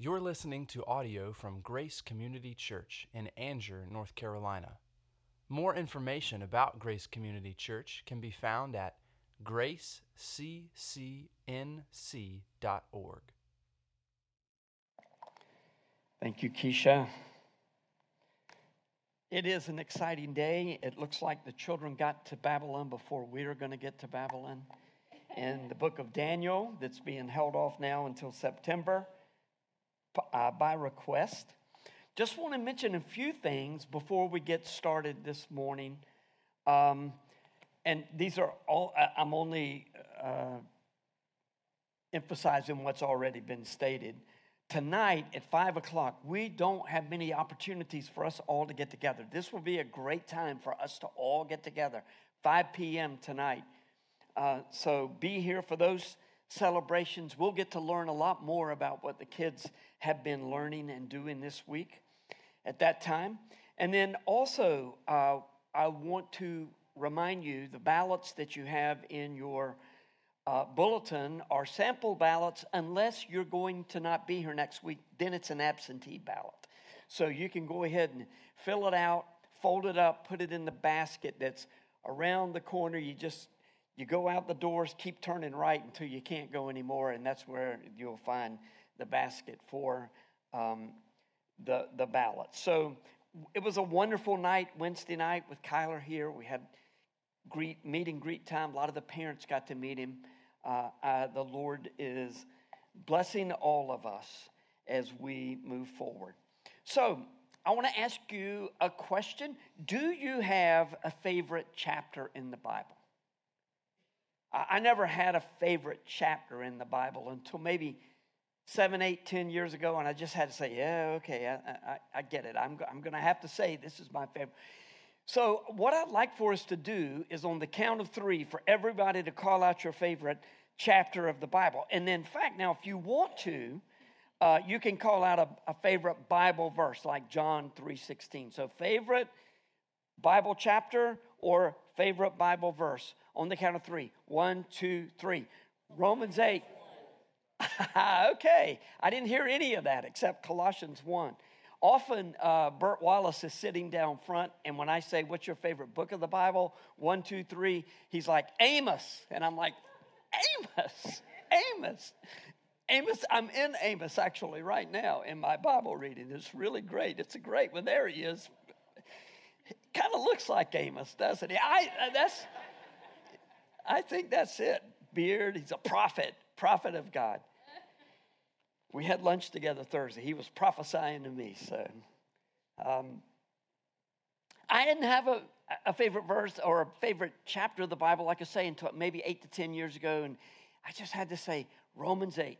You're listening to audio from Grace Community Church in Angier, North Carolina. More information about Grace Community Church can be found at graceccnc.org. Thank you, Keisha. It is an exciting day. It looks like the children got to Babylon before we're going to get to Babylon. In the book of Daniel, that's being held off now until September uh, by request. Just want to mention a few things before we get started this morning. Um, and these are all, I'm only uh, emphasizing what's already been stated. Tonight at five o'clock, we don't have many opportunities for us all to get together. This will be a great time for us to all get together. 5 p.m. tonight. Uh, so be here for those celebrations. We'll get to learn a lot more about what the kids have been learning and doing this week at that time. And then also, uh, I want to remind you the ballots that you have in your uh, bulletin are sample ballots unless you're going to not be here next week. Then it's an absentee ballot. So you can go ahead and fill it out, fold it up, put it in the basket that's around the corner. You just you go out the doors, keep turning right until you can't go anymore, and that's where you'll find the basket for um, the the ballot. So it was a wonderful night Wednesday night with Kyler here. We had greet meet and greet time. A lot of the parents got to meet him. Uh, uh, the Lord is blessing all of us as we move forward. So I want to ask you a question. Do you have a favorite chapter in the Bible? I never had a favorite chapter in the Bible until maybe seven, eight, ten years ago, and I just had to say, yeah, okay, I, I, I get it. I'm, I'm going to have to say this is my favorite. So, what I'd like for us to do is on the count of three for everybody to call out your favorite chapter of the Bible. And in fact, now, if you want to, uh, you can call out a, a favorite Bible verse like John 3.16. So, favorite Bible chapter or favorite Bible verse on the count of three. One, two, three. Romans 8. okay, I didn't hear any of that except Colossians 1. Often, uh, Bert Wallace is sitting down front, and when I say, What's your favorite book of the Bible? One, two, three, he's like, Amos. And I'm like, Amos, Amos. Amos, I'm in Amos actually right now in my Bible reading. It's really great. It's a great one. There he is. Kind of looks like Amos, doesn't he? I, that's, I think that's it. Beard, he's a prophet, prophet of God. We had lunch together Thursday. He was prophesying to me. So um, I didn't have a, a favorite verse or a favorite chapter of the Bible, like I say, until maybe eight to 10 years ago. And I just had to say Romans 8.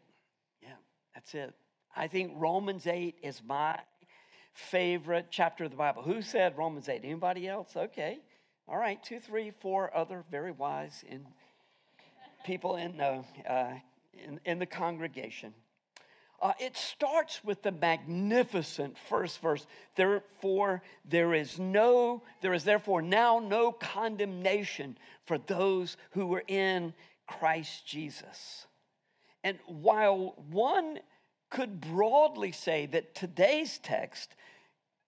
Yeah, that's it. I think Romans 8 is my favorite chapter of the Bible. Who said Romans 8? Anybody else? Okay. All right, two, three, four other very wise in people in the, uh, in, in the congregation. Uh, it starts with the magnificent first verse. Therefore, there is no, there is therefore now no condemnation for those who were in Christ Jesus. And while one could broadly say that today's text,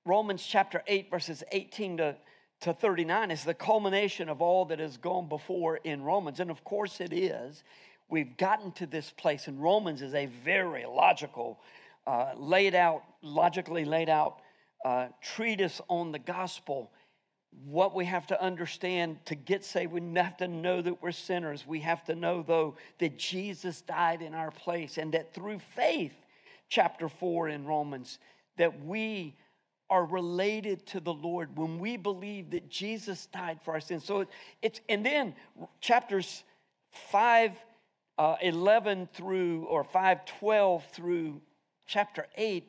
Romans chapter 8, verses 18 to to 39 is the culmination of all that has gone before in Romans. And of course it is. We've gotten to this place, and Romans is a very logical, uh, laid out, logically laid out uh, treatise on the gospel. What we have to understand to get saved, we have to know that we're sinners. We have to know, though, that Jesus died in our place, and that through faith, chapter 4 in Romans, that we are related to the Lord when we believe that Jesus died for our sins. So it's, and then chapters 5, uh, 11 through, or 5, 12 through chapter 8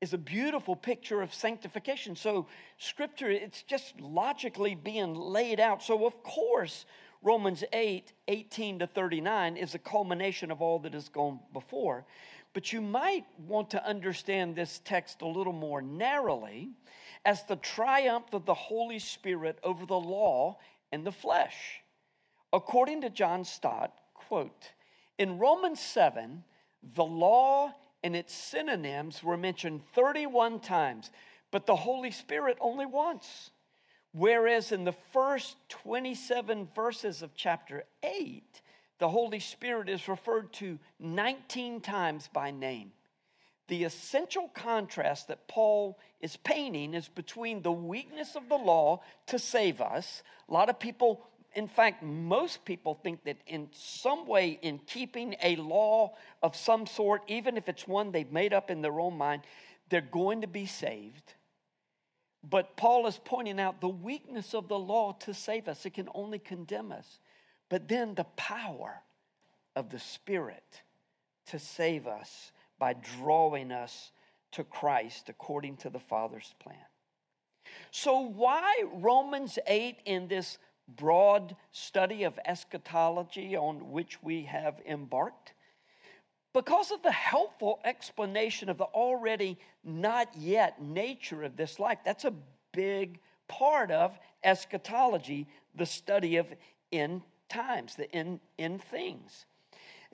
is a beautiful picture of sanctification. So scripture, it's just logically being laid out. So of course, Romans 8, 18 to 39 is a culmination of all that has gone before. But you might want to understand this text a little more narrowly as the triumph of the Holy Spirit over the law and the flesh. According to John Stott, quote, in Romans 7, the law and its synonyms were mentioned 31 times, but the Holy Spirit only once. Whereas in the first 27 verses of chapter 8, the Holy Spirit is referred to 19 times by name. The essential contrast that Paul is painting is between the weakness of the law to save us. A lot of people, in fact, most people think that in some way, in keeping a law of some sort, even if it's one they've made up in their own mind, they're going to be saved. But Paul is pointing out the weakness of the law to save us. It can only condemn us. But then the power of the Spirit to save us by drawing us to Christ according to the Father's plan. So, why Romans 8 in this broad study of eschatology on which we have embarked? Because of the helpful explanation of the already not yet nature of this life. That's a big part of eschatology, the study of end times, the end, end things.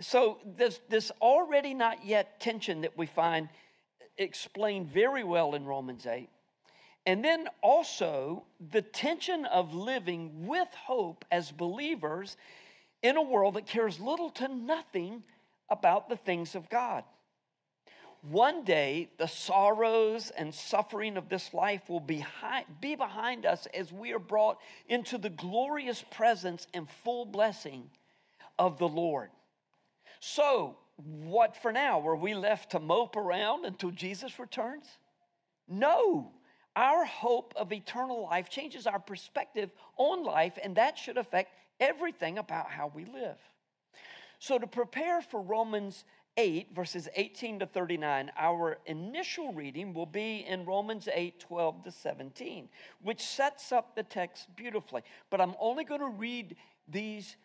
So, this, this already not yet tension that we find explained very well in Romans 8. And then also the tension of living with hope as believers in a world that cares little to nothing about the things of God. One day, the sorrows and suffering of this life will be, be behind us as we are brought into the glorious presence and full blessing of the Lord. So, what for now? Were we left to mope around until Jesus returns? No. Our hope of eternal life changes our perspective on life, and that should affect everything about how we live. So, to prepare for Romans 8, verses 18 to 39, our initial reading will be in Romans 8, 12 to 17, which sets up the text beautifully. But I'm only going to read these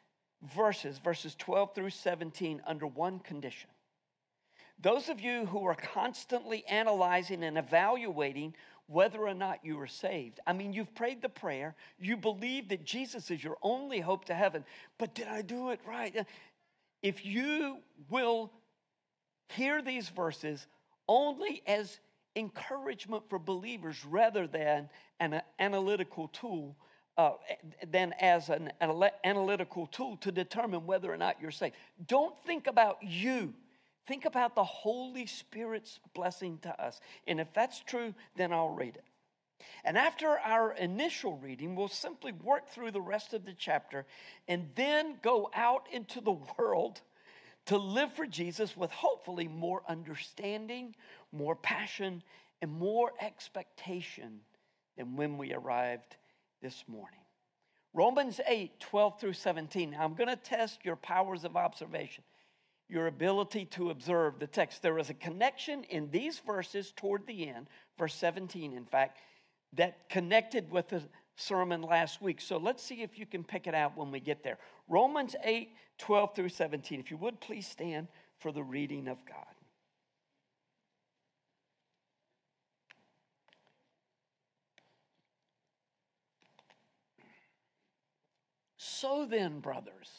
verses, verses 12 through 17, under one condition. Those of you who are constantly analyzing and evaluating whether or not you are saved. I mean, you've prayed the prayer, you believe that Jesus is your only hope to heaven, but did I do it right? If you will hear these verses only as encouragement for believers rather than an analytical tool, uh, than as an analytical tool to determine whether or not you're saved. Don't think about you. Think about the Holy Spirit's blessing to us. And if that's true, then I'll read it. And after our initial reading, we'll simply work through the rest of the chapter and then go out into the world to live for Jesus with hopefully more understanding, more passion, and more expectation than when we arrived this morning. Romans 8, 12 through 17. Now, I'm going to test your powers of observation, your ability to observe the text. There is a connection in these verses toward the end, verse 17, in fact, that connected with the sermon last week. So let's see if you can pick it out when we get there. Romans 8, 12 through 17. If you would please stand for the reading of God. So then, brothers,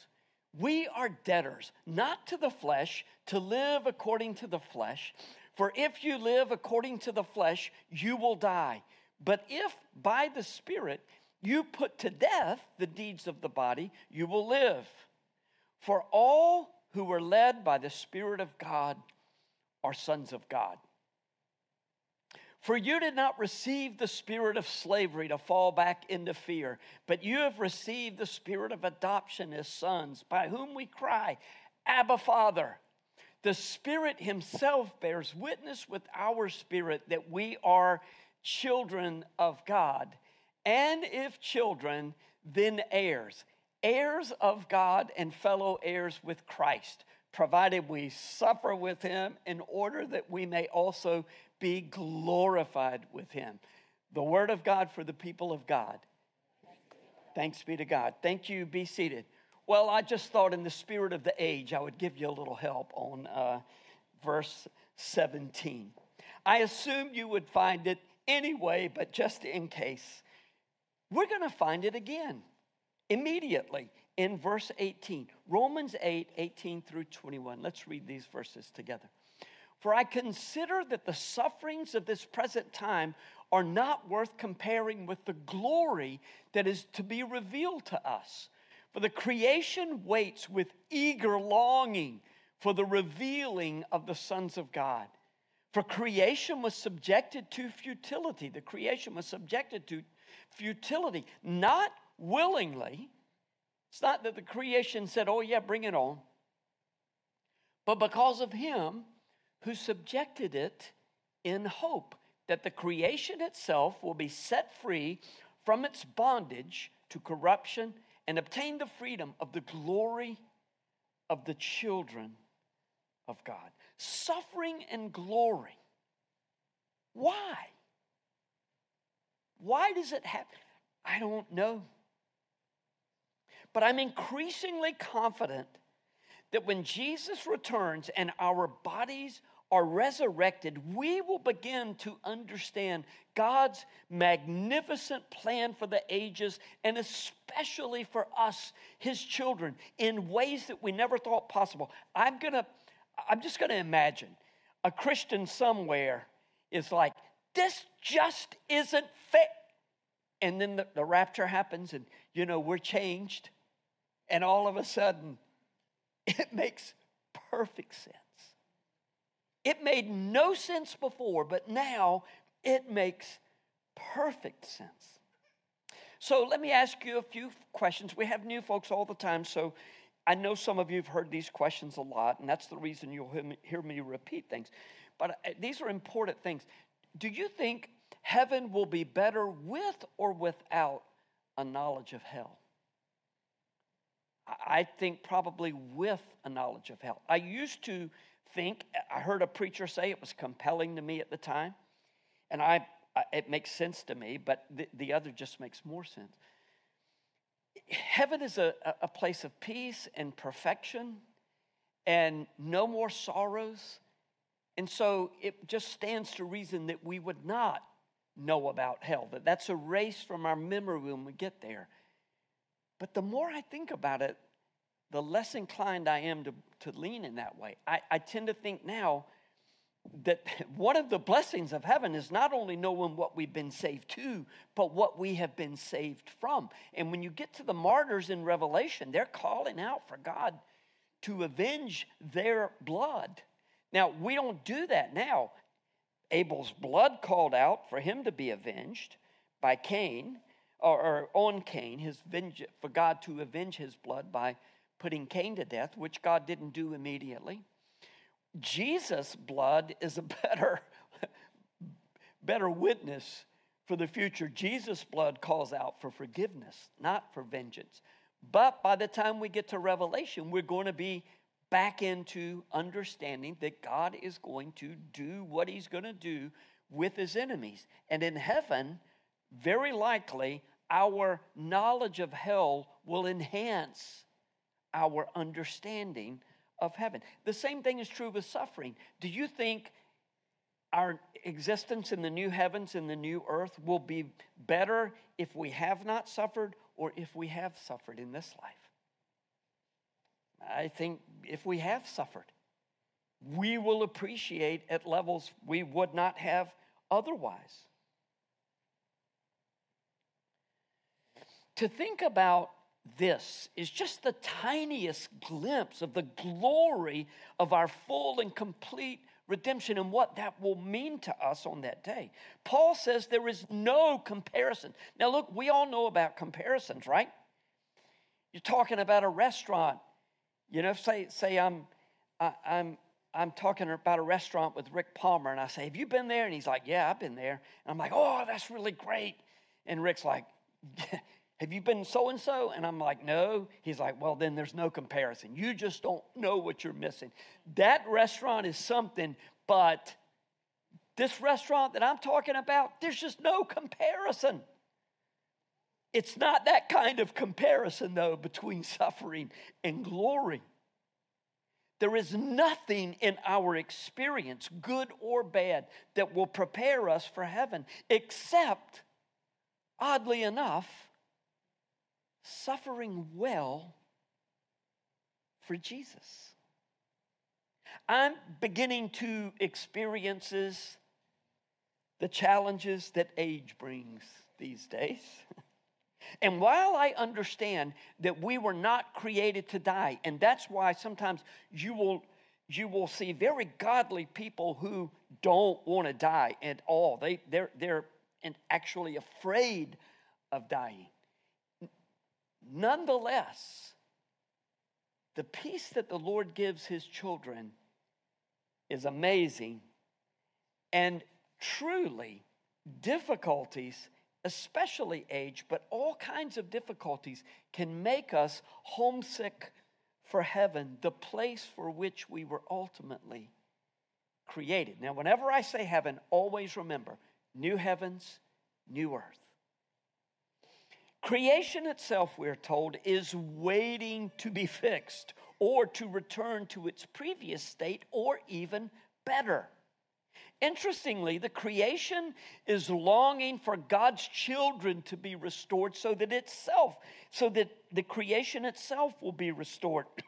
we are debtors, not to the flesh, to live according to the flesh. For if you live according to the flesh, you will die. But if by the Spirit you put to death the deeds of the body, you will live. For all who are led by the Spirit of God are sons of God. For you did not receive the spirit of slavery to fall back into fear, but you have received the spirit of adoption as sons, by whom we cry, Abba, Father. The Spirit Himself bears witness with our spirit that we are children of God. And if children, then heirs, heirs of God and fellow heirs with Christ, provided we suffer with Him in order that we may also be glorified with him. The word of God for the people of God. Thanks be to God. Thank you. Be seated. Well, I just thought in the spirit of the age, I would give you a little help on uh, verse 17. I assumed you would find it anyway, but just in case, we're going to find it again immediately in verse 18. Romans 8, 18 through 21. Let's read these verses together. For I consider that the sufferings of this present time are not worth comparing with the glory that is to be revealed to us. For the creation waits with eager longing for the revealing of the sons of God. For creation was subjected to futility. The creation was subjected to futility, not willingly. It's not that the creation said, oh, yeah, bring it on. But because of him who subjected it in hope that the creation itself will be set free from its bondage to corruption and obtain the freedom of the glory of the children of God. Suffering and glory. Why? Why does it happen? I don't know. But I'm increasingly confident that when Jesus returns and our bodies are resurrected, we will begin to understand God's magnificent plan for the ages and especially for us, His children, in ways that we never thought possible. I'm gonna, I'm just gonna imagine a Christian somewhere is like, this just isn't fair. And then the, the rapture happens, and you know, we're changed, and all of a sudden, it makes perfect sense. It made no sense before, but now it makes perfect sense. So let me ask you a few questions. We have new folks all the time, so I know some of you have heard these questions a lot, and that's the reason you'll hear me, repeat things. But uh, these are important things. Do you think heaven will be better with or without a knowledge of hell? I think probably with a knowledge of hell. I used to think, I heard a preacher say it was compelling to me at the time, and I, it makes sense to me, but the, the other just makes more sense. Heaven is a, a place of peace and perfection and no more sorrows. And so it just stands to reason that we would not know about hell, that that's erased from our memory when we get there. But the more I think about it, the less inclined I am to, to lean in that way. I, I tend to think now that one of the blessings of heaven is not only knowing what we've been saved to, but what we have been saved from. And when you get to the martyrs in Revelation, they're calling out for God to avenge their blood. Now, we don't do that now. Abel's blood called out for him to be avenged by Cain, or, or on Cain, his venge- for God to avenge his blood by putting Cain to death, which God didn't do immediately. Jesus' blood is a better, better witness for the future. Jesus' blood calls out for forgiveness, not for vengeance. But by the time we get to Revelation, we're going to be back into understanding that God is going to do what he's going to do with his enemies. And in heaven, very likely, our knowledge of hell will enhance our understanding of heaven. The same thing is true with suffering. Do you think our existence in the new heavens and the new earth will be better if we have not suffered or if we have suffered in this life? I think if we have suffered, we will appreciate at levels we would not have otherwise. To think about this is just the tiniest glimpse of the glory of our full and complete redemption and what that will mean to us on that day. Paul says there is no comparison. Now, look, we all know about comparisons, right? You're talking about a restaurant. You know, say, say I'm, I, I'm, I'm talking about a restaurant with Rick Palmer, and I say, Have you been there? And he's like, Yeah, I've been there. And I'm like, Oh, that's really great. And Rick's like, have you been so and so? And I'm like, No. He's like, Well, then there's no comparison. You just don't know what you're missing. That restaurant is something, but this restaurant that I'm talking about, there's just no comparison. It's not that kind of comparison, though, between suffering and glory. There is nothing in our experience, good or bad, that will prepare us for heaven, except, oddly enough, suffering well for Jesus. I'm beginning to experiences the challenges that age brings these days. And while I understand that we were not created to die, and that's why sometimes you will you will see very godly people who don't want to die at all. They they're they're actually afraid of dying. Nonetheless, the peace that the Lord gives his children is amazing. And truly, difficulties, especially age, but all kinds of difficulties, can make us homesick for heaven, the place for which we were ultimately created. Now, whenever I say heaven, always remember new heavens, new earth. Creation itself, we're told, is waiting to be fixed or to return to its previous state or even better. Interestingly, the creation is longing for God's children to be restored so that itself, so that the creation itself will be restored.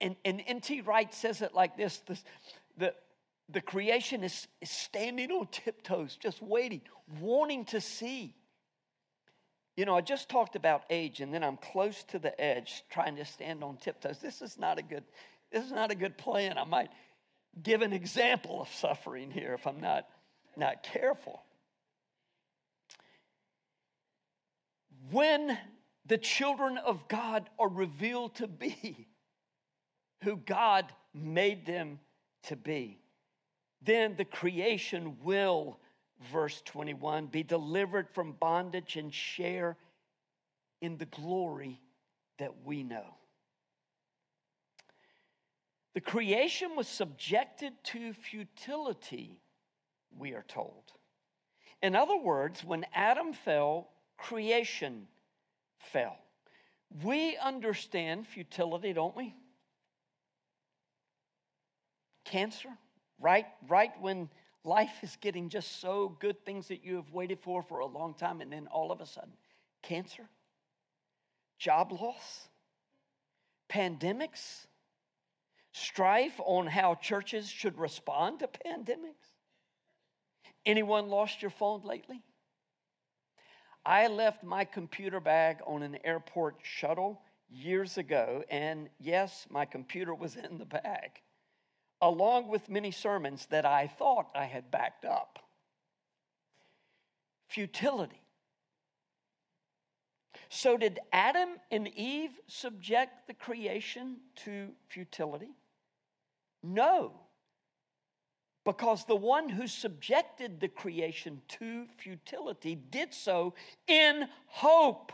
And, and N.T. Wright says it like this, the, the creation is, is standing on tiptoes, just waiting, wanting to see you know, I just talked about age, and then I'm close to the edge, trying to stand on tiptoes. This is not a good. This is not a good plan. I might give an example of suffering here if I'm not not careful. When the children of God are revealed to be who God made them to be, then the creation will verse 21 be delivered from bondage and share in the glory that we know. The creation was subjected to futility, we are told. In other words, when Adam fell, creation fell. We understand futility, don't we? Cancer, right? Right when life is getting just so good, things that you have waited for for a long time, and then all of a sudden, cancer, job loss, pandemics, strife on how churches should respond to pandemics. Anyone lost your phone lately? I left my computer bag on an airport shuttle years ago, and yes, my computer was in the bag along with many sermons that I thought I had backed up. Futility. So, did Adam and Eve subject the creation to futility? No, because the one who subjected the creation to futility did so in hope.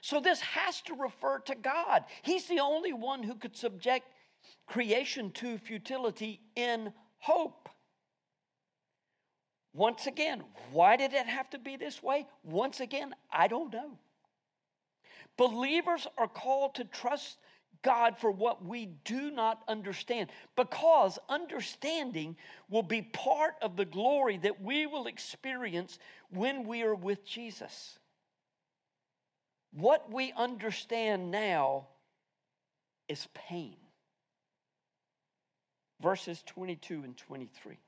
So, this has to refer to God. He's the only one who could subject creation to futility in hope. Once again, why did it have to be this way? Once again, I don't know. Believers are called to trust God for what we do not understand because understanding will be part of the glory that we will experience when we are with Jesus. What we understand now is pain verses 22 and 23.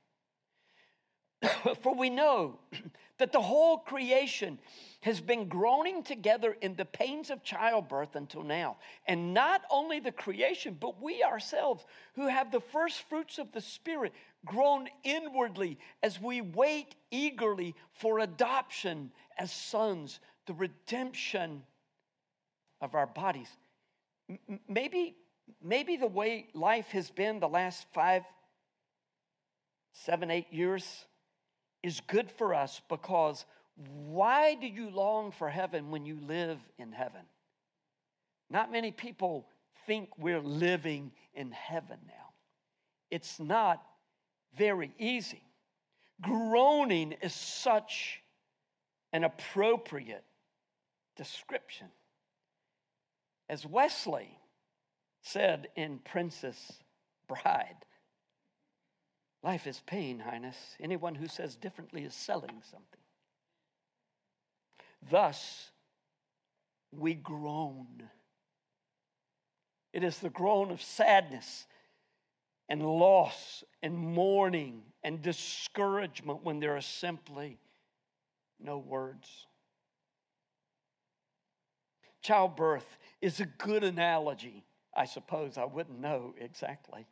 For we know that the whole creation has been groaning together in the pains of childbirth until now. And not only the creation, but we ourselves, who have the first fruits of the Spirit, groan inwardly as we wait eagerly for adoption as sons, the redemption of our bodies. M- maybe maybe the way life has been the last five, seven, eight years is good for us because why do you long for heaven when you live in heaven? Not many people think we're living in heaven now. It's not very easy. Groaning is such an appropriate description. As Wesley said in Princess Bride. Life is pain, Highness. Anyone who says differently is selling something. Thus, we groan. It is the groan of sadness and loss and mourning and discouragement when there are simply no words. Childbirth is a good analogy. I suppose I wouldn't know exactly.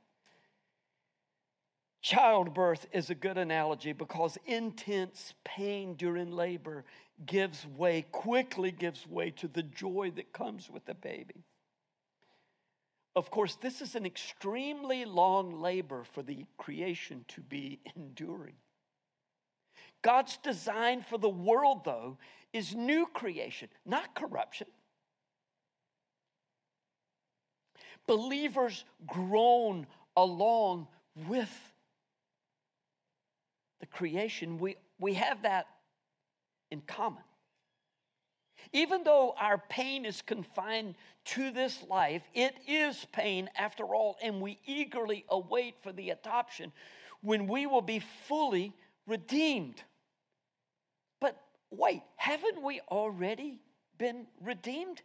Childbirth is a good analogy because intense pain during labor gives way, quickly gives way to the joy that comes with the baby. Of course, this is an extremely long labor for the creation to be enduring. God's design for the world, though, is new creation, not corruption. Believers groan along with the creation. We, we have that in common. Even though our pain is confined to this life, it is pain after all, and we eagerly await for the adoption when we will be fully redeemed. But wait, haven't we already been redeemed?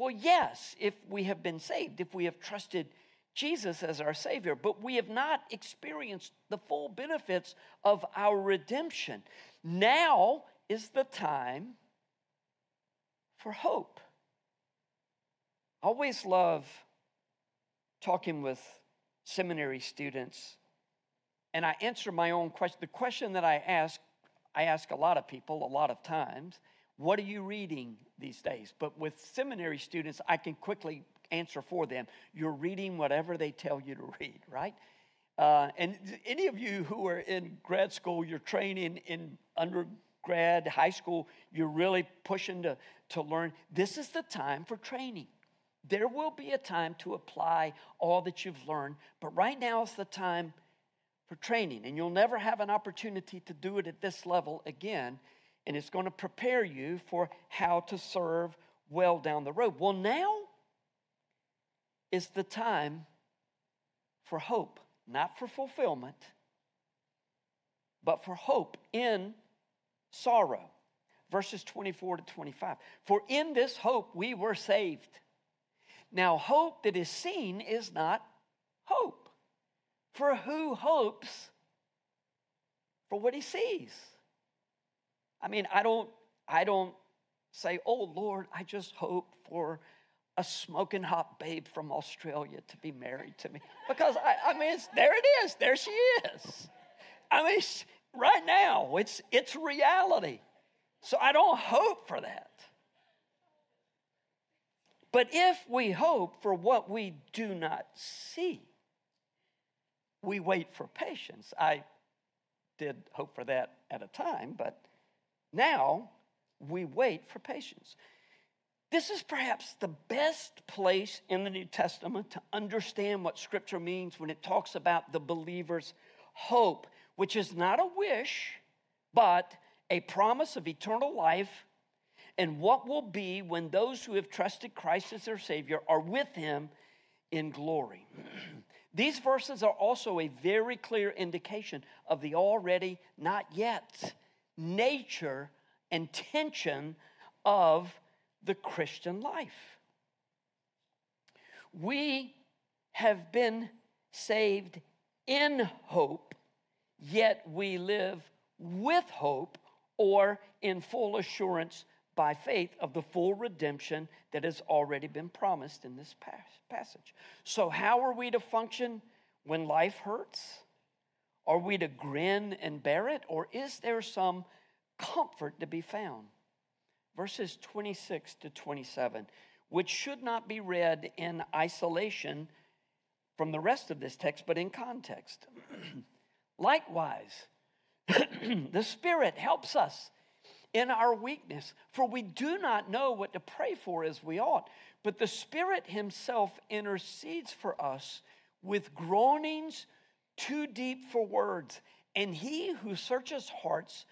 Well, yes, if we have been saved, if we have trusted Jesus as our Savior, but we have not experienced the full benefits of our redemption. Now is the time for hope. I always love talking with seminary students, and I answer my own question. The question that I ask, I ask a lot of people a lot of times what are you reading these days? But with seminary students, I can quickly answer for them. You're reading whatever they tell you to read, right? Uh, and any of you who are in grad school, you're training in undergrad, high school, you're really pushing to, to learn. This is the time for training. There will be a time to apply all that you've learned, but right now is the time for training. And you'll never have an opportunity to do it at this level again. And it's going to prepare you for how to serve well down the road. Well, now is the time for hope, not for fulfillment, but for hope in sorrow. Verses 24 to 25. For in this hope we were saved. Now, hope that is seen is not hope. For who hopes for what he sees? I mean, I don't, I don't say, oh Lord, I just hope for a smoking hot babe from Australia to be married to me. Because I, I mean, there it is. There she is. I mean, right now, it's, it's reality. So I don't hope for that. But if we hope for what we do not see, we wait for patience. I did hope for that at a time, but now we wait for patience. This is perhaps the best place in the New Testament to understand what Scripture means when it talks about the believer's hope, which is not a wish, but a promise of eternal life and what will be when those who have trusted Christ as their Savior are with Him in glory. These verses are also a very clear indication of the already not yet nature and tension of the Christian life. We have been saved in hope, yet we live with hope or in full assurance by faith of the full redemption that has already been promised in this passage. So, how are we to function when life hurts? Are we to grin and bear it, or is there some comfort to be found? verses 26 to 27, which should not be read in isolation from the rest of this text, but in context. Likewise, the Spirit helps us in our weakness, for we do not know what to pray for as we ought. But the Spirit Himself intercedes for us with groanings too deep for words. And He who searches hearts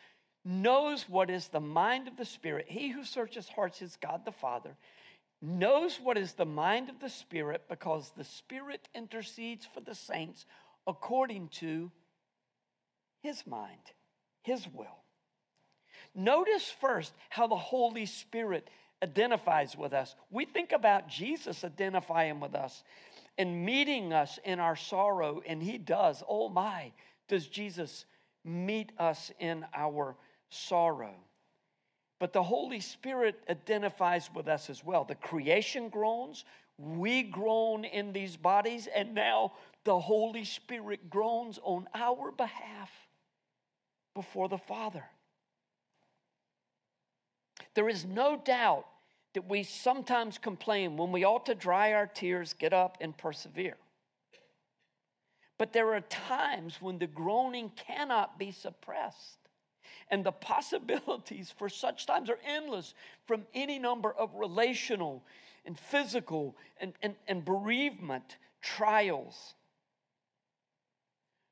knows what is the mind of the Spirit. He who searches hearts is God the Father, knows what is the mind of the Spirit because the Spirit intercedes for the saints according to his mind, his will. Notice first how the Holy Spirit identifies with us. We think about Jesus identifying with us and meeting us in our sorrow, and He does. Oh my, does Jesus meet us in our sorrow? But the Holy Spirit identifies with us as well. The creation groans, we groan in these bodies, and now the Holy Spirit groans on our behalf before the Father. There is no doubt that we sometimes complain when we ought to dry our tears, get up, and persevere. But there are times when the groaning cannot be suppressed. And the possibilities for such times are endless from any number of relational and physical and, and, and bereavement trials.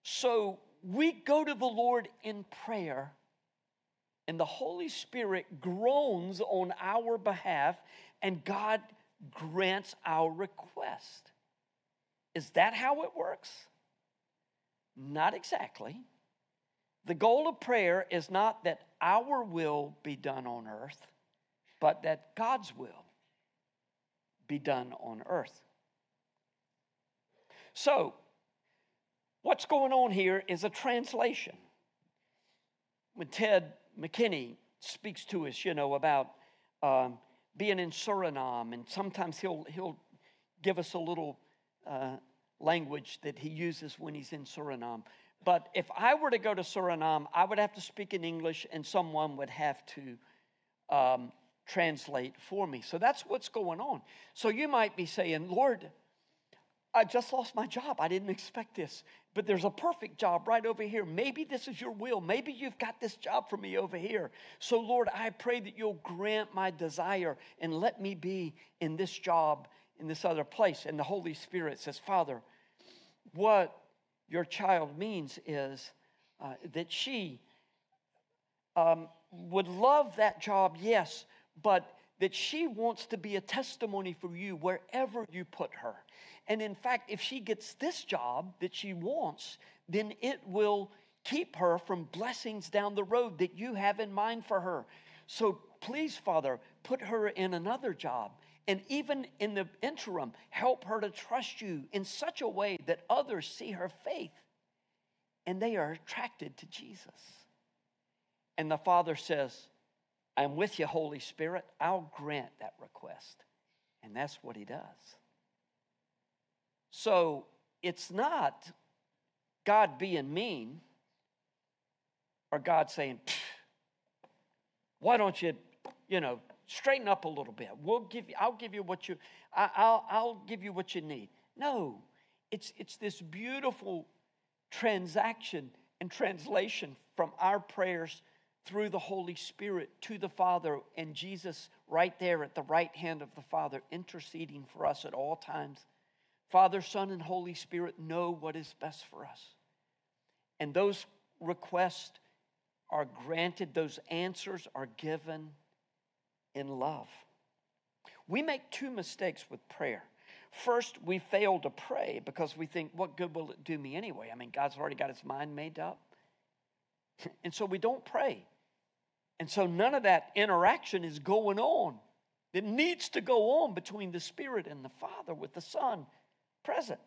So we go to the Lord in prayer, and the Holy Spirit groans on our behalf, and God grants our request. Is that how it works? Not exactly. The goal of prayer is not that our will be done on earth, but that God's will be done on earth. So, what's going on here is a translation. When Ted McKinney speaks to us, you know, about um, being in Suriname, and sometimes he'll, he'll give us a little uh, language that he uses when he's in Suriname. But if I were to go to Suriname, I would have to speak in English and someone would have to um, translate for me. So that's what's going on. So you might be saying, Lord, I just lost my job. I didn't expect this. But there's a perfect job right over here. Maybe this is your will. Maybe you've got this job for me over here. So, Lord, I pray that you'll grant my desire and let me be in this job in this other place. And the Holy Spirit says, Father, what your child means is uh, that she um, would love that job, yes, but that she wants to be a testimony for you wherever you put her. And in fact, if she gets this job that she wants, then it will keep her from blessings down the road that you have in mind for her. So please, Father, put her in another job and even in the interim, help her to trust you in such a way that others see her faith and they are attracted to Jesus. And the Father says, I'm with you, Holy Spirit. I'll grant that request. And that's what He does. So it's not God being mean or God saying, why don't you, you know, straighten up a little bit. We'll give you, I'll give you what you, I, I'll, I'll give you what you need. No, it's, it's this beautiful transaction and translation from our prayers through the Holy Spirit to the Father and Jesus right there at the right hand of the Father, interceding for us at all times. Father, Son, and Holy Spirit know what is best for us. And those requests are granted, those answers are given in love. We make two mistakes with prayer. First, we fail to pray because we think, what good will it do me anyway? I mean, God's already got his mind made up. And so we don't pray. And so none of that interaction is going on that needs to go on between the Spirit and the Father with the Son present.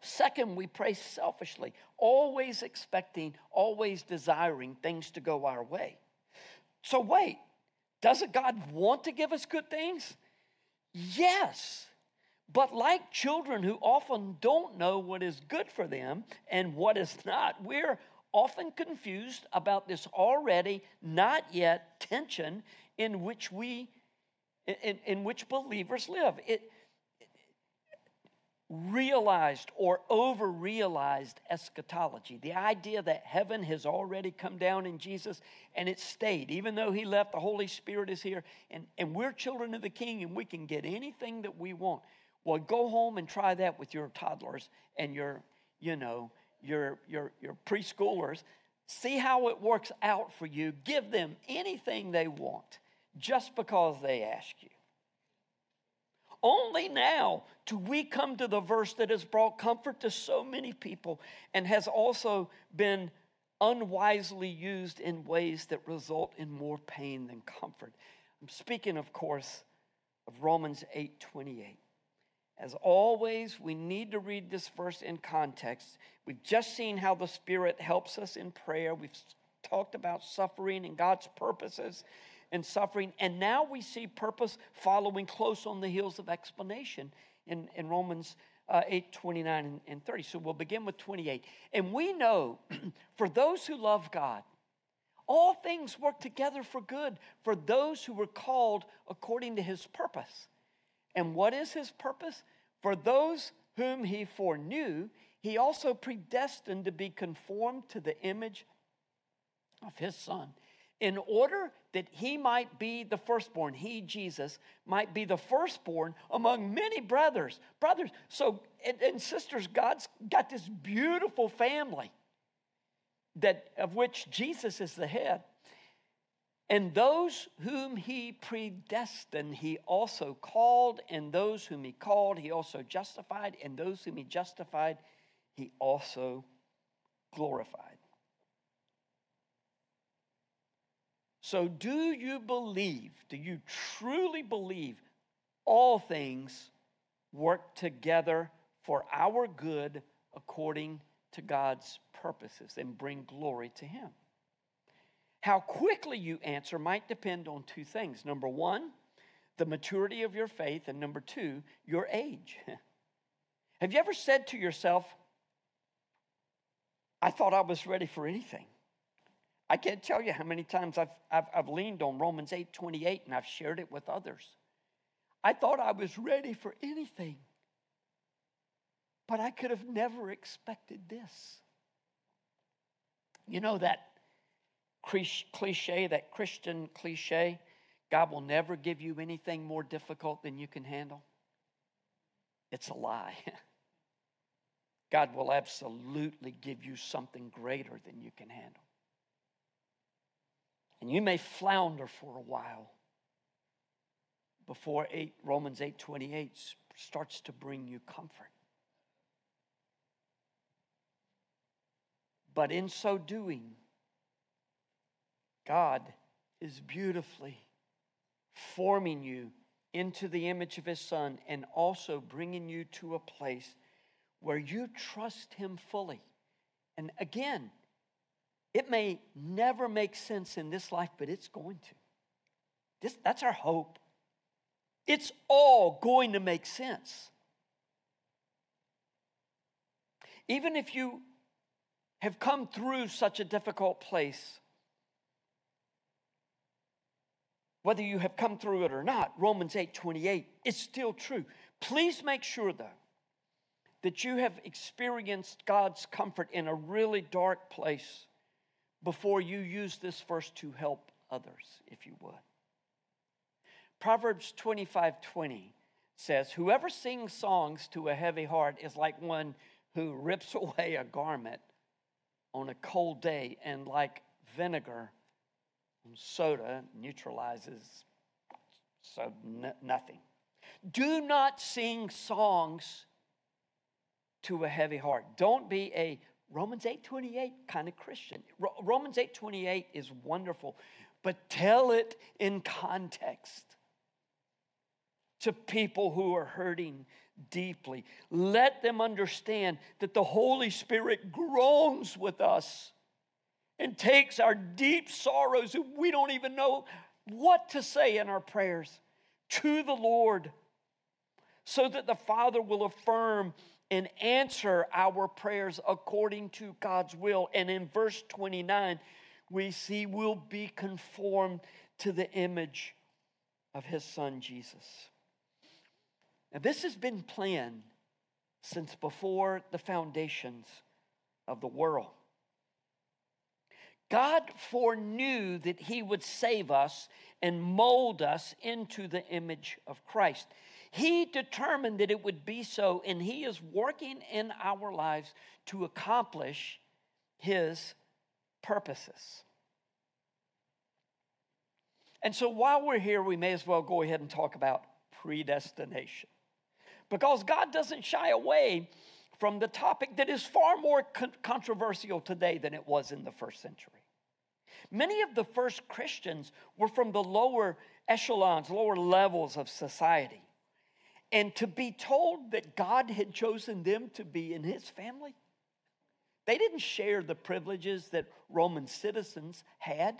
Second, we pray selfishly, always expecting, always desiring things to go our way. So, wait, doesn't God want to give us good things? Yes. But like children who often don't know what is good for them and what is not, we're often confused about this already not yet tension in which we in, in which believers live. It, realized or over realized eschatology. The idea that heaven has already come down in Jesus and it stayed. Even though he left, the Holy Spirit is here, and, and we're children of the King and we can get anything that we want. Well, go home and try that with your toddlers and your, you know, your, your, your preschoolers. See how it works out for you. Give them anything they want just because they ask you. Only now do we come to the verse that has brought comfort to so many people and has also been unwisely used in ways that result in more pain than comfort. I'm speaking, of course, of Romans 8 28. As always, we need to read this verse in context. We've just seen how the Spirit helps us in prayer. We've talked about suffering and God's purposes in suffering. And now we see purpose following close on the heels of explanation in, in Romans uh, 8 29 and, and 30. So we'll begin with 28. And we know for those who love God, all things work together for good for those who were called according to his purpose. And what is his purpose? For those whom he foreknew, he also predestined to be conformed to the image of his son, in order that he might be the firstborn, he, Jesus, might be the firstborn among many brothers. Brothers, so, and, and sisters, God's got this beautiful family that of which Jesus is the head. And those whom he predestined, he also called, and those whom he called, he also justified, and those whom he justified, he also glorified. So, do you believe, do you truly believe all things work together for our good according to God's purposes and bring glory to Him? How quickly you answer might depend on two things. Number one, the maturity of your faith, and number two, your age. Have you ever said to yourself, I thought I was ready for anything? I can't tell you how many times I've, I've, I've leaned on Romans 8 28 and I've shared it with others. I thought I was ready for anything, but I could have never expected this. You know that cliche, that Christian cliche God will never give you anything more difficult than you can handle? It's a lie. God will absolutely give you something greater than you can handle. And you may flounder for a while before 8, Romans 8:28 starts to bring you comfort. But in so doing, God is beautifully forming you into the image of His Son and also bringing you to a place where you trust Him fully. And again, it may never make sense in this life, but it's going to. This, that's our hope. It's all going to make sense. Even if you have come through such a difficult place, whether you have come through it or not, Romans 8 28, it's still true. Please make sure, though, that you have experienced God's comfort in a really dark place before you use this verse to help others, if you would. Proverbs 25 20 says, Whoever sings songs to a heavy heart is like one who rips away a garment on a cold day, and like vinegar soda neutralizes so n- nothing. Do not sing songs to a heavy heart. Don't be a Romans 8:28 kind of Christian. Romans 8:28 is wonderful, but tell it in context to people who are hurting deeply. Let them understand that the Holy Spirit groans with us and takes our deep sorrows and we don't even know what to say in our prayers to the Lord so that the Father will affirm and answer our prayers according to God's will. And in verse 29, we see we'll be conformed to the image of his son Jesus. Now, this has been planned since before the foundations of the world. God foreknew that he would save us and mold us into the image of Christ. He determined that it would be so, and He is working in our lives to accomplish His purposes. And so while we're here, we may as well go ahead and talk about predestination. Because God doesn't shy away from the topic that is far more con- controversial today than it was in the first century. Many of the first Christians were from the lower echelons, lower levels of society. and to be told that God had chosen them to be in his family. They didn't share the privileges that Roman citizens had.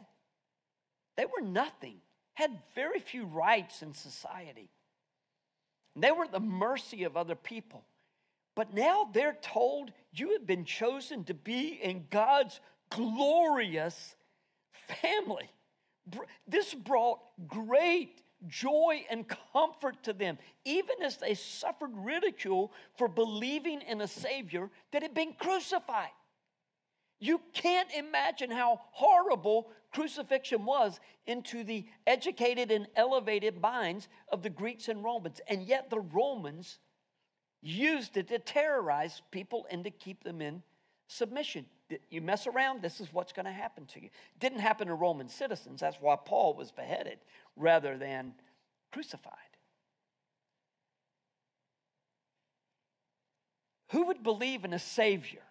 They were nothing, had very few rights in society. They were at the mercy of other people. But now they're told you have been chosen to be in God's glorious family. This brought great joy and comfort to them, even as they suffered ridicule for believing in a Savior that had been crucified. You can't imagine how horrible crucifixion was into the educated and elevated minds of the Greeks and Romans. And yet the Romans used it to terrorize people and to keep them in submission. You mess around, this is what's going to happen to you. Didn't happen to Roman citizens. That's why Paul was beheaded rather than crucified. Who would believe in a Savior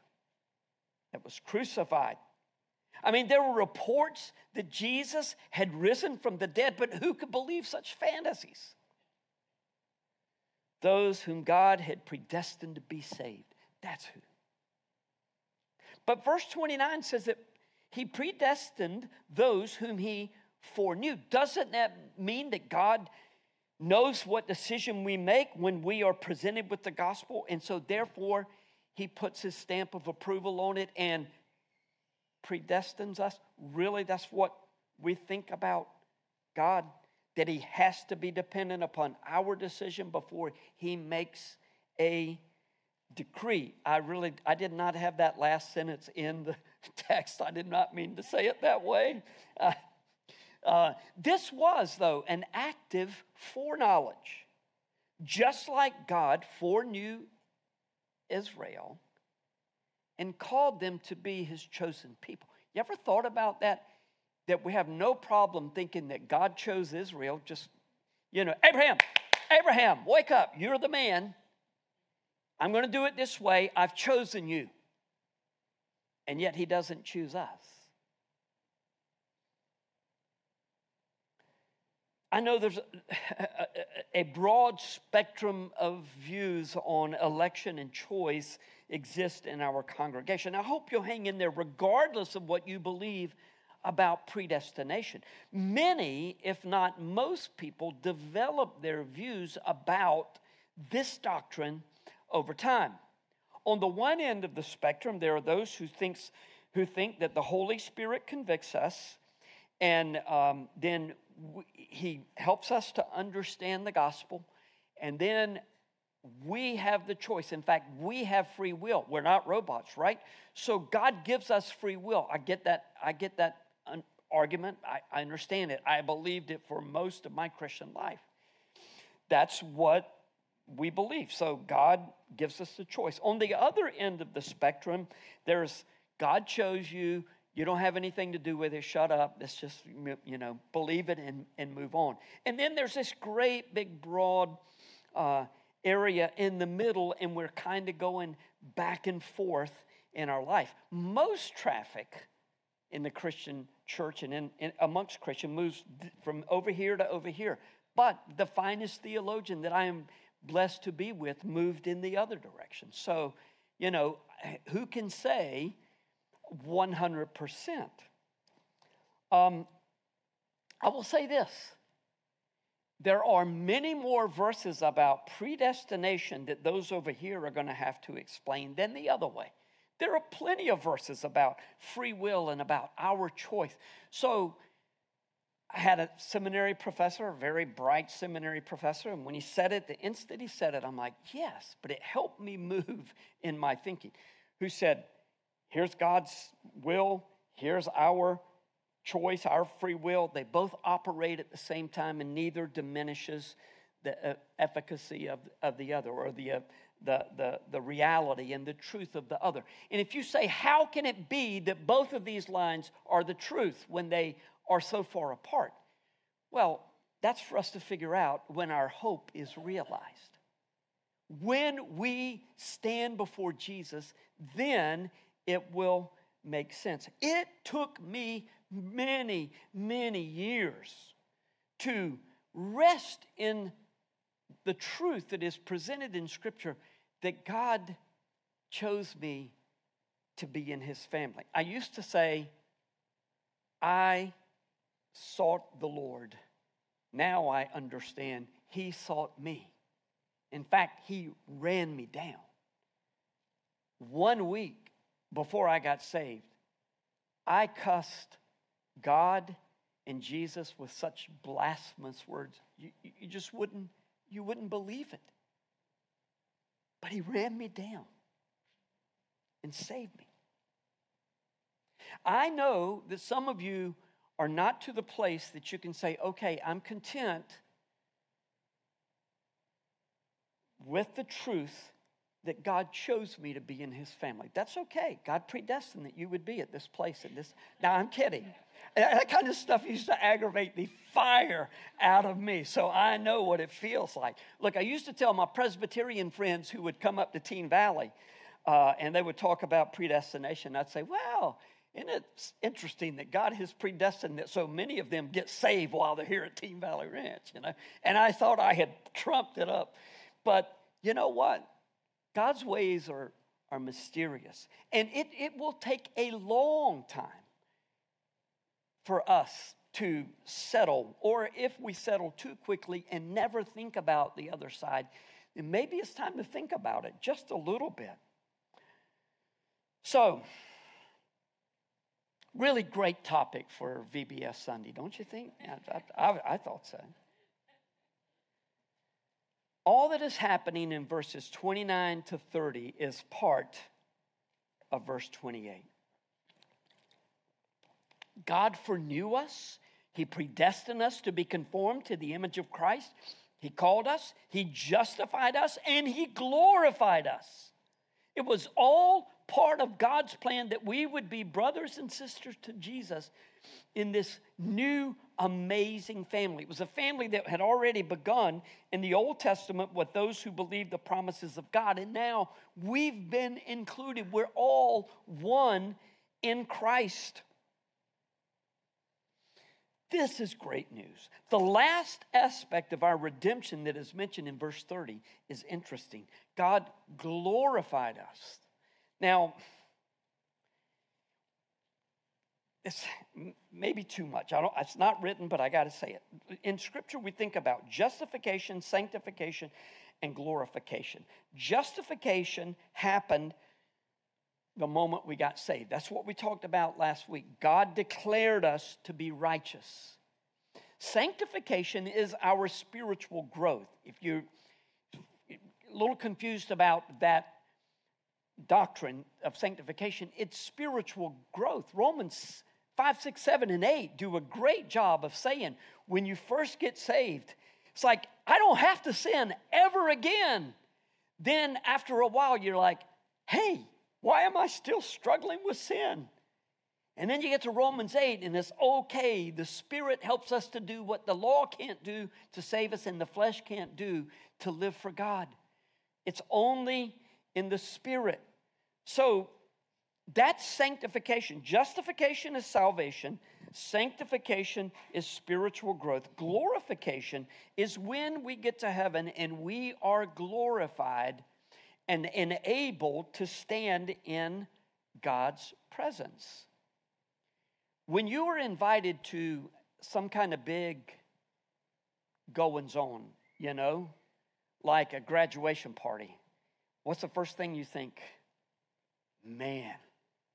that was crucified? I mean, there were reports that Jesus had risen from the dead, but who could believe such fantasies? Those whom God had predestined to be saved. That's who. But verse 29 says that he predestined those whom he foreknew. Doesn't that mean that God knows what decision we make when we are presented with the gospel? And so, therefore, he puts his stamp of approval on it and predestines us. Really, that's what we think about God? That he has to be dependent upon our decision before he makes a decree. I really, I did not have that last sentence in the text. I did not mean to say it that way. Uh, uh, this was, though, an active foreknowledge. Just like God foreknew Israel and called them to be his chosen people. You ever thought about that? That we have no problem thinking that God chose Israel, just, you know, Abraham, Abraham, wake up, you're the man. I'm going to do it this way. I've chosen you. And yet he doesn't choose us. I know there's a, broad spectrum of views on election and choice exist in our congregation. I hope you'll hang in there regardless of what you believe about predestination. Many, if not most people, develop their views about this doctrine over time. On the one end of the spectrum, there are those who, thinks, who think that the Holy Spirit convicts us, and um, then we, He helps us to understand the gospel, and then we have the choice. In fact, we have free will. We're not robots, right? So God gives us free will. I get that. I get that argument. I, I understand it. I believed it for most of my Christian life. That's what we believe. So God gives us the choice. On the other end of the spectrum, there's God chose you. You don't have anything to do with it. Shut up. Let's just, you know, believe it and, and move on. And then there's this great, big, broad uh, area in the middle, and we're kind of going back and forth in our life. Most traffic in the Christian church and in, in amongst Christian moves from over here to over here. But the finest theologian that I am blessed to be with moved in the other direction. So, you know, who can say 100%? Um, I will say this there are many more verses about predestination that those over here are going to have to explain than the other way. There are plenty of verses about free will and about our choice. So, I had a seminary professor, a very bright seminary professor, and when he said it, the instant he said it, I'm like, yes, but it helped me move in my thinking. Who said, here's God's will, here's our choice, our free will. They both operate at the same time, and neither diminishes the uh, efficacy of, of the other or the, uh, the, the, the reality and the truth of the other. And if you say, how can it be that both of these lines are the truth when they are so far apart? Well, that's for us to figure out when our hope is realized. When we stand before Jesus, then it will make sense. It took me many, many years to rest in the truth that is presented in Scripture that God chose me to be in his family. I used to say, I sought the Lord. Now I understand he sought me. In fact, he ran me down. One week before I got saved, I cussed God and Jesus with such blasphemous words. You, you just wouldn't, you wouldn't believe it. But he ran me down and saved me. I know that some of you are not to the place that you can say, okay, I'm content with the truth that God chose me to be in his family. That's okay. God predestined that you would be at this place at this. Now I'm kidding. That kind of stuff used to aggravate the fire out of me. So I know what it feels like. Look, I used to tell my Presbyterian friends who would come up to Teen Valley uh, and they would talk about predestination. I'd say, well, and it's interesting that God has predestined that so many of them get saved while they're here at Team Valley Ranch, you know. And I thought I had trumped it up. But you know what? God's ways are, are mysterious. And it, it will take a long time for us to settle, or if we settle too quickly and never think about the other side, then maybe it's time to think about it just a little bit. So, really great topic for VBS Sunday, don't you think? I, I, I thought so. All that is happening in verses 29 to 30 is part of verse 28. God foreknew us, He predestined us to be conformed to the image of Christ. He called us, He justified us, and He glorified us. It was all part of God's plan that we would be brothers and sisters to Jesus in this new amazing family. It was a family that had already begun in the Old Testament with those who believed the promises of God. And now we've been included. We're all one in Christ. This is great news. The last aspect of our redemption that is mentioned in verse 30 is interesting. God glorified us. Now, it's maybe too much. I don't, it's not written, but I got to say it. In Scripture, we think about justification, sanctification, and glorification. Justification happened the moment we got saved. That's what we talked about last week. God declared us to be righteous. Sanctification is our spiritual growth. If you're a little confused about that doctrine of sanctification, it's spiritual growth. Romans 5, 6, 7, and 8 do a great job of saying when you first get saved, it's like, I don't have to sin ever again. Then after a while, you're like, hey, why am I still struggling with sin? And then you get to Romans 8, and it's okay. The Spirit helps us to do what the law can't do to save us, and the flesh can't do to live for God. It's only in the Spirit. So that's sanctification. Justification is salvation. Sanctification is spiritual growth. Glorification is when we get to heaven and we are glorified and enabled to stand in God's presence. When you are invited to some kind of big goings on, you know, like a graduation party, what's the first thing you think? Man,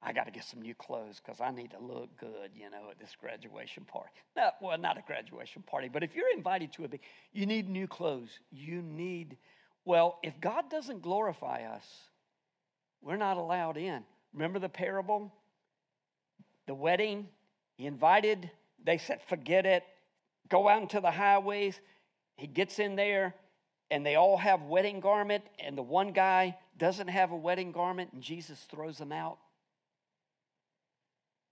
I got to get some new clothes because I need to look good, you know, at this graduation party. No, well, not a graduation party, but if you're invited to a big, you need new clothes. You need, well, if God doesn't glorify us, we're not allowed in. Remember the parable? The wedding, he invited, they said, forget it, go out into the highways. He gets in there, and they all have wedding garment, and the one guy doesn't have a wedding garment, and Jesus throws them out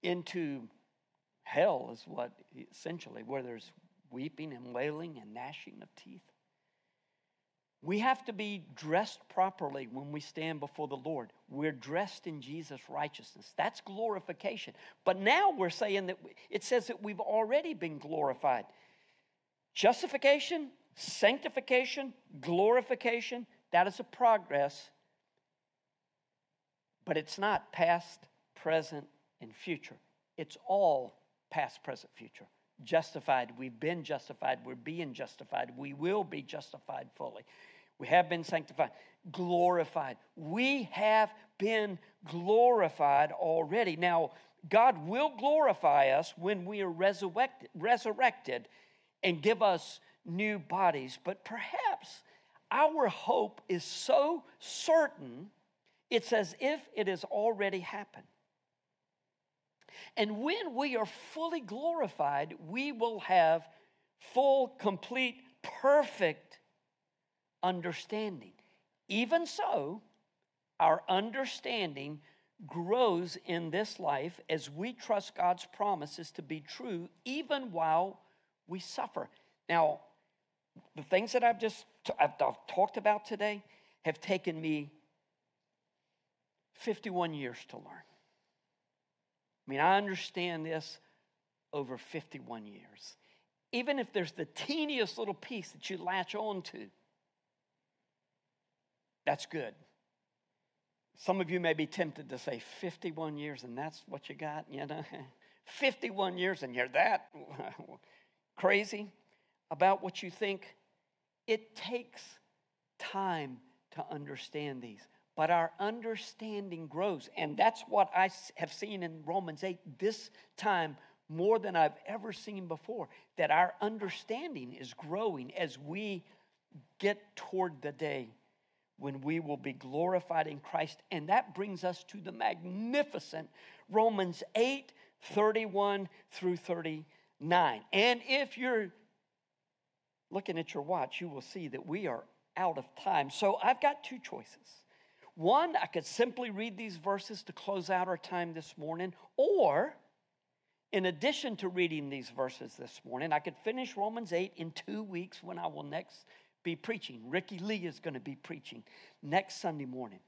into hell, is what essentially, where there's weeping and wailing and gnashing of teeth. We have to be dressed properly when we stand before the Lord. We're dressed in Jesus' righteousness. That's glorification. But now we're saying that it says that we've already been glorified. Justification, sanctification, glorification, that is a progress, but it's not past, present, and future. It's all past, present, future. Justified, we've been justified, we're being justified, we will be justified fully. We have been sanctified, glorified. We have been glorified already. Now, God will glorify us when we are resurrected, resurrected and give us new bodies. But perhaps our hope is so certain, it's as if it has already happened. And when we are fully glorified, we will have full, complete, perfect understanding. Even so, our understanding grows in this life as we trust God's promises to be true, even while we suffer. Now, the things that I've just I've talked about today have taken me 51 years to learn. I mean, I understand this over 51 years. Even if there's the teeniest little piece that you latch on to, that's good. Some of you may be tempted to say 51 years and that's what you got, you know? 51 years and you're that crazy about what you think. It takes time to understand these, but our understanding grows. And that's what I have seen in Romans 8 this time more than I've ever seen before, that our understanding is growing as we get toward the day when we will be glorified in Christ. And that brings us to the magnificent Romans 8 31 through 39. And if you're looking at your watch, you will see that we are out of time. So I've got two choices. One, I could simply read these verses to close out our time this morning, or in addition to reading these verses this morning, I could finish Romans 8 in two weeks when I will next be preaching. Ricky Lee is going to be preaching next Sunday morning.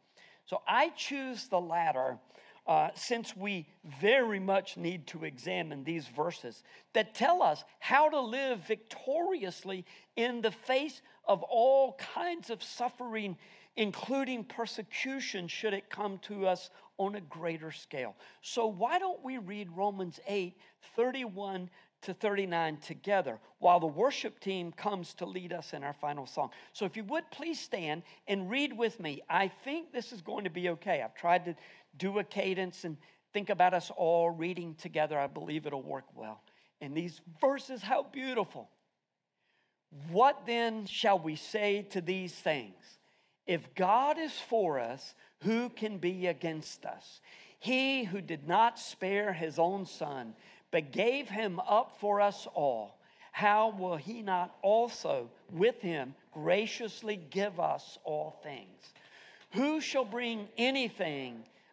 So I choose the latter uh, since we very much need to examine these verses that tell us how to live victoriously in the face of all kinds of suffering, including persecution, should it come to us on a greater scale. So, why don't we read Romans 8 31 to 39 together while the worship team comes to lead us in our final song. So, if you would please stand and read with me. I think this is going to be okay. I've tried to do a cadence and think about us all reading together. I believe it'll work well. And these verses, how beautiful. What then shall we say to these things? If God is for us, who can be against us? He who did not spare his own son but gave him up for us all, how will he not also with him graciously give us all things? Who shall bring anything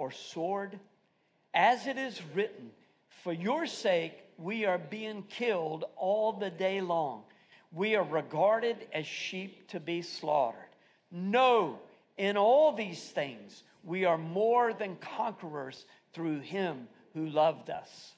or sword? As it is written, for your sake we are being killed all the day long. We are regarded as sheep to be slaughtered. No, in all these things we are more than conquerors through him who loved us.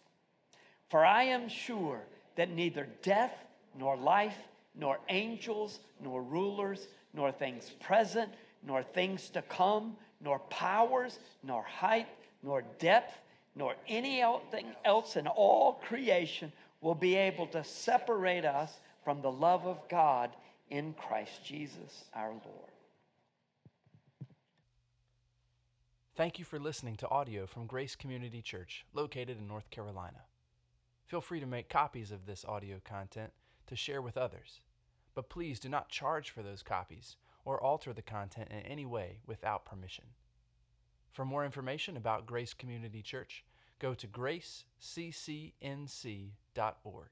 For I am sure that neither death, nor life, nor angels, nor rulers, nor things present, nor things to come, nor powers, nor height, nor depth, nor anything else in all creation will be able to separate us from the love of God in Christ Jesus our Lord. Thank you for listening to audio from Grace Community Church, located in North Carolina. Feel free to make copies of this audio content to share with others, but please do not charge for those copies or alter the content in any way without permission. For more information about Grace Community Church, go to graceccnc.org.